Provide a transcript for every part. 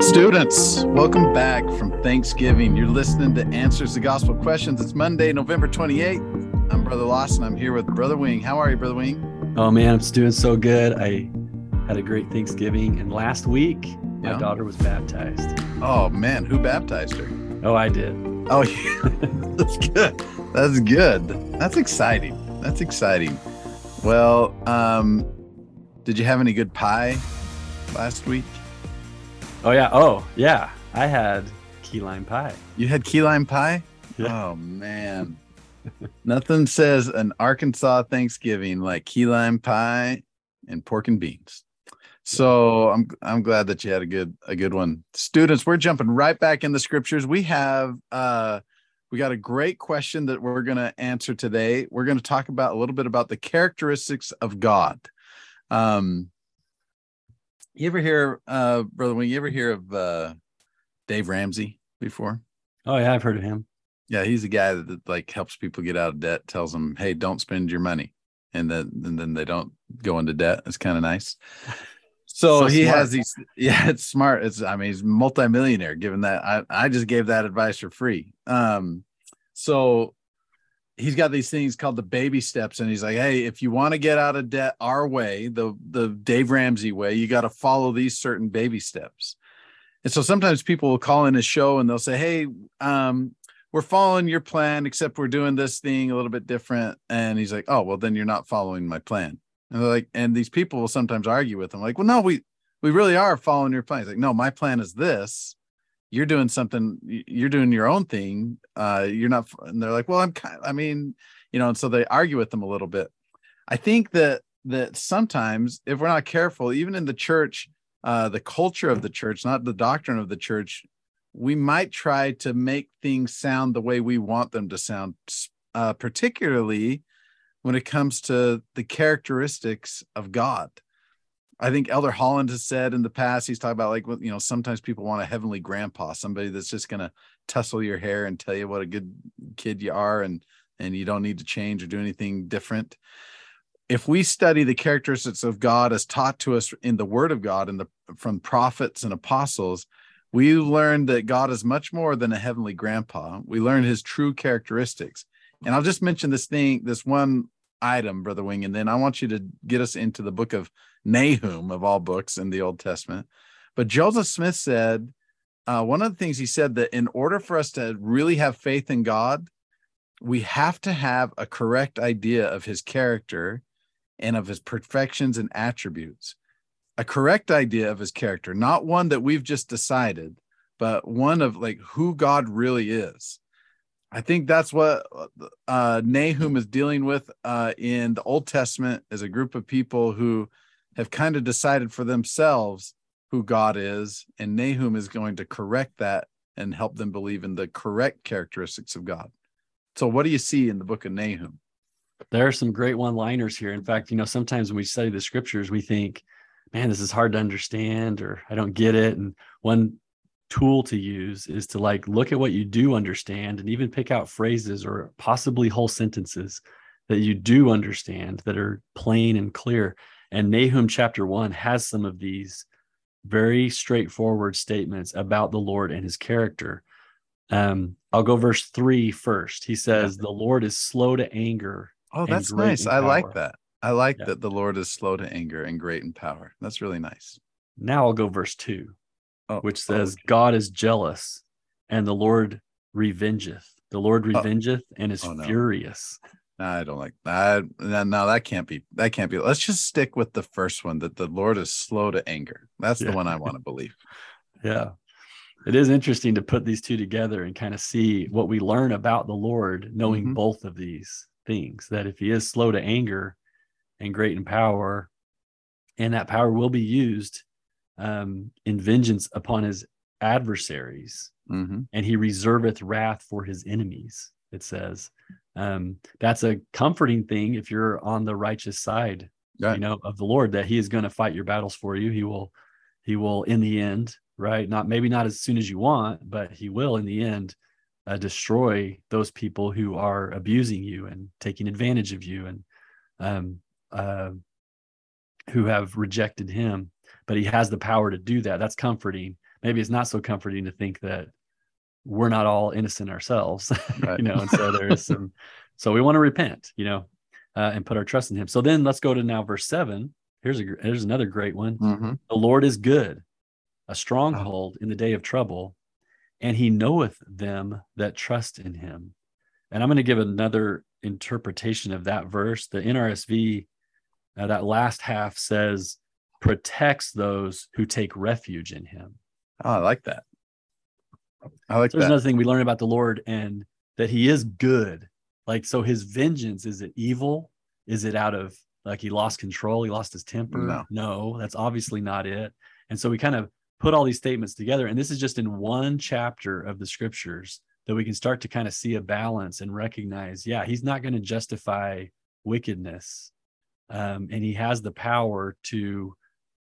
Students, welcome back from Thanksgiving. You're listening to Answers to Gospel Questions. It's Monday, November 28th. I'm Brother Lawson. I'm here with Brother Wing. How are you, Brother Wing? Oh man, I'm doing so good. I had a great Thanksgiving, and last week my Yeah. daughter was baptized. Oh man, who baptized her? Oh, I did. Oh, yeah. that's good. That's good. That's exciting. That's exciting. Well, um, did you have any good pie last week? Oh yeah. Oh yeah. I had key lime pie. You had key lime pie? Yeah. Oh man. Nothing says an Arkansas Thanksgiving like key lime pie and pork and beans. So I'm I'm glad that you had a good a good one. Students, we're jumping right back in the scriptures. We have uh we got a great question that we're going to answer today. We're going to talk about a little bit about the characteristics of God. Um you ever hear uh brother Wing you ever hear of uh Dave Ramsey before? Oh yeah, I've heard of him. Yeah, he's a guy that, that, like helps people get out of debt, tells them, "Hey, don't spend your money," and then and then they don't go into debt. It's kind of nice. So, So he smart. has these. Yeah, it's smart. It's I mean, he's multimillionaire. Given that, I I just gave that advice for free. Um, so he's got these things called the baby steps, and he's like, "Hey, if you want to get out of debt our way, the the Dave Ramsey way, you got to follow these certain baby steps." And so sometimes people will call in a show and they'll say, "Hey, um, we're following your plan, except we're doing this thing a little bit different." And he's like, "Oh, well, then you're not following my plan." And they're like, and these people will sometimes argue with him, like, "Well, no, we we really are following your plan." He's like, "No, my plan is this. You're doing something. You're doing your own thing. Uh, you're not." And they're like, "Well, I'm kind. I mean, you know." And so they argue with them a little bit. I think that that sometimes, if we're not careful, even in the church, uh, the culture of the church, not the doctrine of the church, we might try to make things sound the way we want them to sound, uh, particularly when it comes to the characteristics of God. I think Elder Holland has said in the past, he's talked about like, you know, sometimes people want a heavenly grandpa, somebody that's just going to tussle your hair and tell you what a good kid you are and and you don't need to change or do anything different. If we study the characteristics of God as taught to us in the Word of God and the from prophets and apostles, we learn that God is much more than a heavenly grandpa. We learn his true characteristics. And I'll just mention this thing, this one item, Brother Wing, and then I want you to get us into the book of Nahum, of all books in the Old Testament. But Joseph Smith said, uh, one of the things he said that in order for us to really have faith in God, we have to have a correct idea of his character and of his perfections and attributes. A correct idea of his character, not one that we've just decided, but one of like who God really is. I think that's what uh, Nahum is dealing with uh, in the Old Testament as a group of people who have kind of decided for themselves who God is, and Nahum is going to correct that and help them believe in the correct characteristics of God. So, what do you see in the book of Nahum? There are some great one-liners here. In fact, you know, sometimes when we study the scriptures, we think, "Man, this is hard to understand," or "I don't get it." And one tool to use is to like look at what you do understand and even pick out phrases or possibly whole sentences that you do understand that are plain and clear. And Nahum chapter one has some of these very straightforward statements about the Lord and his character. Um, I'll go verse three first. He says, The Lord is slow to anger. Oh, that's nice. I like that. I like Yeah. that the Lord is slow to anger and great in power. That's really nice. Now I'll go verse two, Oh, which oh, says, okay. God is jealous and the Lord revengeth. The Lord revengeth and is Oh, no. furious. I don't like that. No, no, that can't be. That can't be. Let's just stick with the first one that the Lord is slow to anger. That's the one I want to believe. Yeah. It is interesting to put these two together and kind of see what we learn about the Lord, knowing Mhm. both of these things. That if he is slow to anger and great in power, and that power will be used um, in vengeance upon his adversaries, hmm and he reserveth wrath for his enemies. It says um, that's a comforting thing if you're on the righteous side, you know, of the Lord. That He is going to fight your battles for you. He will, He will in the end, right? Not maybe not as soon as you want, but He will in the end uh, destroy those people who are abusing you and taking advantage of you and um, uh, who have rejected him, but he has the power to do that. That's comforting. Maybe it's not so comforting to think that we're not all innocent ourselves, right. you know, and so there is some, so we want to repent, you know, uh, and put our trust in him. So then let's go to now verse seven. Here's a, here's another great one. Mm-hmm. The Lord is good, a stronghold in the day of trouble, and he knoweth them that trust in him. And I'm going to give another interpretation of that verse. The NRSV, uh, that last half says, protects those who take refuge in him. Oh, I like that. I like so There's that. another thing we learn about the Lord and that he is good. Like, so his vengeance, is it evil? Is it out of like he lost control? He lost his temper? No, no that's obviously not it. And so we kind of put all these statements together. And this is just in one chapter of the scriptures that we can start to kind of see a balance and recognize, yeah, he's not going to justify wickedness. Um, and he has the power to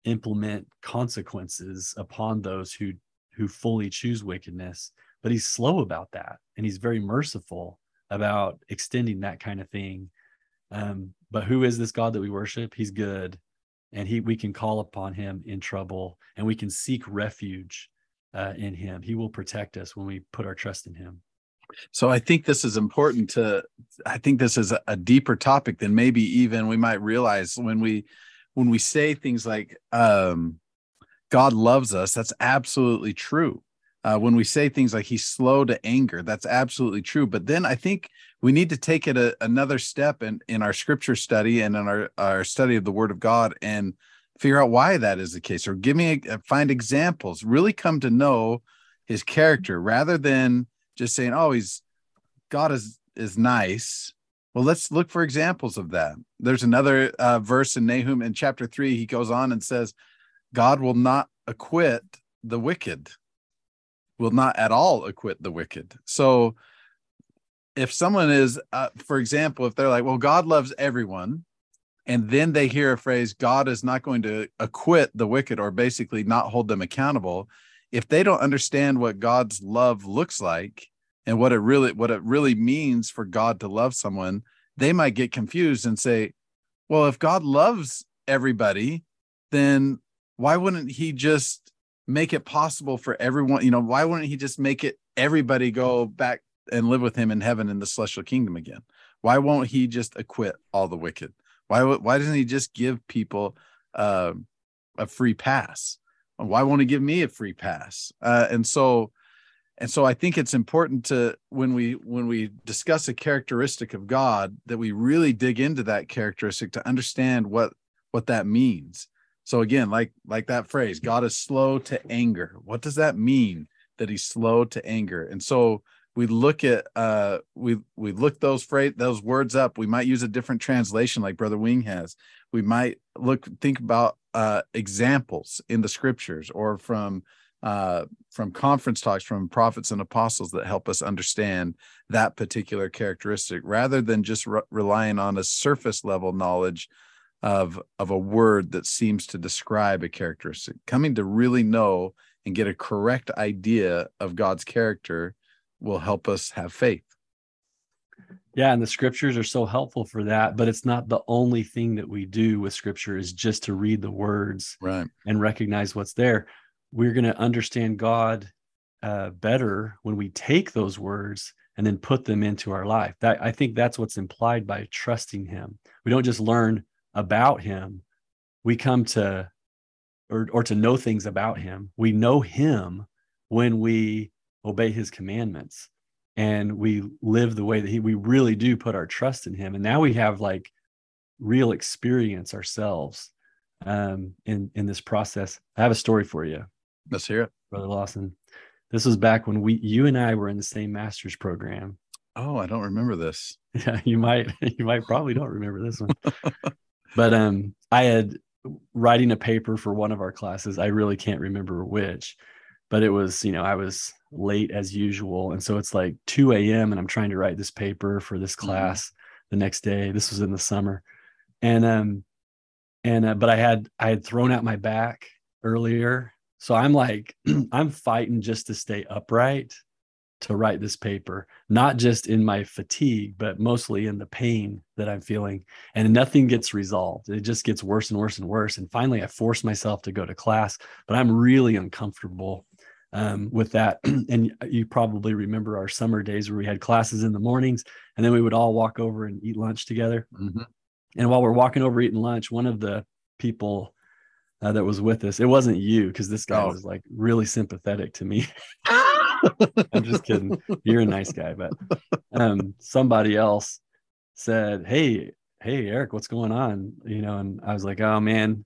implement consequences upon those who who fully choose wickedness but he's slow about that and he's very merciful about extending that kind of thing. Um, but who is this god that we worship? He's good and he we can call upon him in trouble and we can seek refuge uh, in him. He will protect us when we put our trust in him. So i think this is important to i think this is a, a deeper topic than maybe even we might realize when we when we say things like um god loves us that's absolutely true. Uh, when we say things like he's slow to anger that's absolutely true. But then i think we need to take it a, another step in, in our scripture study and in our, our study of the word of god and figure out why that is the case. Or give me a, find examples. Really come to know his character rather than just saying oh he's god is is nice well let's look for examples of that there's another uh, verse in nahum in chapter 3 he goes on and says god will not acquit the wicked will not at all acquit the wicked. So if someone is, uh, for example, if they're like, well, God loves everyone, and then they hear a phrase, God is not going to acquit the wicked or basically not hold them accountable, if they don't understand what God's love looks like and what it really what it really means for God to love someone, they might get confused and say, well, if God loves everybody, then why wouldn't he just make it possible for everyone. You know, why wouldn't he just make it everybody go back and live with him in heaven in the celestial kingdom again? Why won't he just acquit all the wicked? Why why doesn't he just give people uh, a free pass? Why won't he give me a free pass? Uh, and so and so I think it's important to when we when we discuss a characteristic of God that we really dig into that characteristic to understand what what that means so again, like like that phrase, God is slow to anger. What does that mean that he's slow to anger? And so we look at uh we we look those phrase those words up. We might use a different translation like Brother Wing has. We might look think about uh examples in the scriptures or from uh, from conference talks from prophets and apostles that help us understand that particular characteristic rather than just re- relying on a surface level knowledge of of a word that seems to describe a characteristic. Coming to really know and get a correct idea of god's character will help us have faith. Yeah and the scriptures are so helpful for that but it's not the only thing that we do with scripture is just to read the words right. and recognize what's there we're going to understand god uh, better when we take those words and then put them into our life. That i think that's what's implied by trusting him. We don't just learn about him. We come to or or to know things about him. We know him when we obey his commandments and we live the way that he we really do put our trust in him. And now we have like real experience ourselves um in in this process. I have a story for you let's hear it. Brother lawson this was back when we you and i were in the same master's program. Oh i don't remember this. Yeah you might you might probably don't remember this one. But um i had writing a paper for one of our classes i really can't remember which but it was you know i was late as usual. And so it's like 2 a.m and i'm trying to write this paper for this mm-hmm. class mm-hmm. the next day. This was in the summer. And um and uh, but i had i had thrown out my back earlier so i'm like i'm fighting just to stay upright to write this paper, not just in my fatigue, but mostly in the pain that I'm feeling. And nothing gets resolved. It just gets worse and worse and worse. And finally, I force myself to go to class, but I'm really uncomfortable um, with that. and you probably remember our summer days where we had classes in the mornings and then we would all walk over and eat lunch together. Mm-hmm. And while we're walking over eating lunch, one of the people uh, that was with us, it wasn't you because this guy oh. was like really sympathetic to me. I'm just kidding. You're a nice guy, but um, somebody else said, "Hey, hey, Eric, what's going on?" You know, and I was like, "Oh man."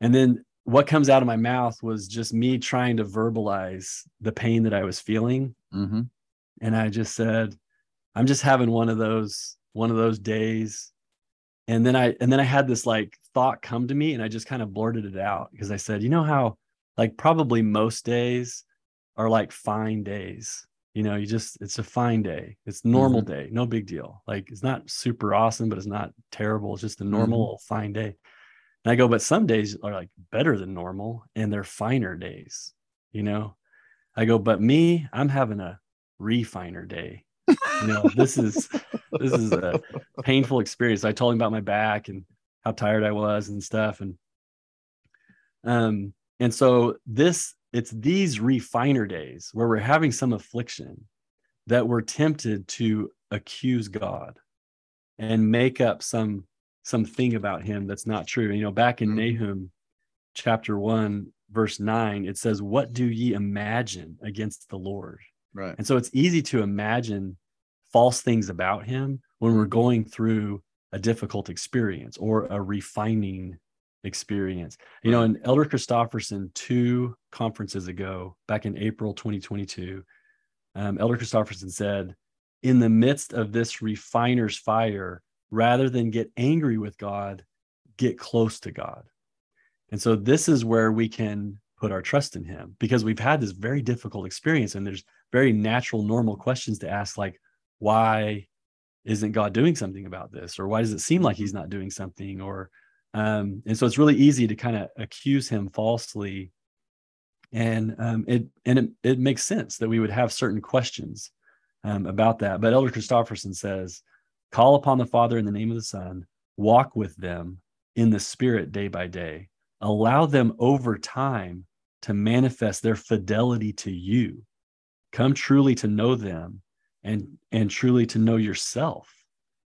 And then what comes out of my mouth was just me trying to verbalize the pain that I was feeling, mm-hmm. and I just said, "I'm just having one of those one of those days." And then I and then I had this like thought come to me, and I just kind of blurted it out because I said, "You know how." Like probably most days, are like fine days. You know, you just it's a fine day. It's normal mm-hmm. day, no big deal. Like it's not super awesome, but it's not terrible. It's just a normal mm-hmm. fine day. And I go, but some days are like better than normal and they're finer days, you know. I go, but me, I'm having a refiner day. You know, this is this is a painful experience. I told him about my back and how tired I was and stuff. And um, and so this it's these refiner days where we're having some affliction that we're tempted to accuse God and make up some something about him that's not true. You know, back in mm-hmm. Nahum chapter 1 verse 9 it says what do ye imagine against the Lord? Right. And so it's easy to imagine false things about him when we're going through a difficult experience or a refining experience. You know, in Elder Christofferson, two conferences ago, back in April 2022, um, Elder Christofferson said, in the midst of this refiner's fire, rather than get angry with God, get close to God. And so this is where we can put our trust in him because we've had this very difficult experience and there's very natural normal questions to ask like why isn't God doing something about this? Or why does it seem like he's not doing something? Or um, and so it's really easy to kind of accuse him falsely. And um, it and it, it makes sense that we would have certain questions um, about that. But elder christofferson says call upon the father in the name of the son walk with them in the spirit day by day. Allow them over time to manifest their fidelity to you. Come truly to know them and and truly to know yourself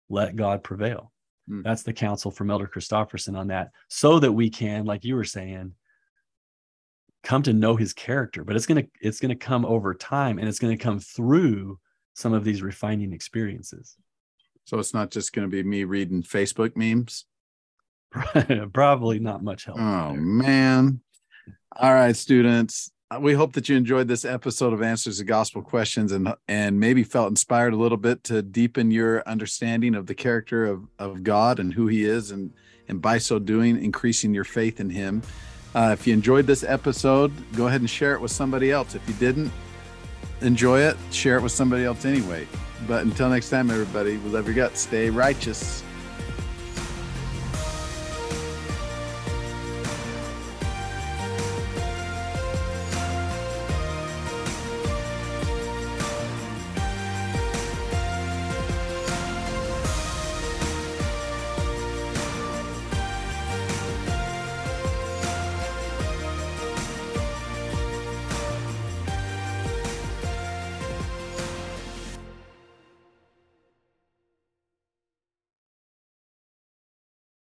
let god prevail Mm. That's the counsel from Elder Christofferson on that, so that we can, like you were saying, come to know his character. But it's gonna it's gonna come over time, and it's gonna come through some of these refining experiences. So it's not just going to be me reading Facebook memes. Probably not much help. Oh there. man! All right, students. Uh, we hope that you enjoyed this episode of Answers to Gospel Questions and and maybe felt inspired a little bit to deepen your understanding of the character of, of God and who He is, and and by so doing, increasing your faith in Him. Uh, if you enjoyed this episode, go ahead and share it with somebody else. If you didn't enjoy it, share it with somebody else anyway. But until next time, everybody, we love your guts. Stay righteous.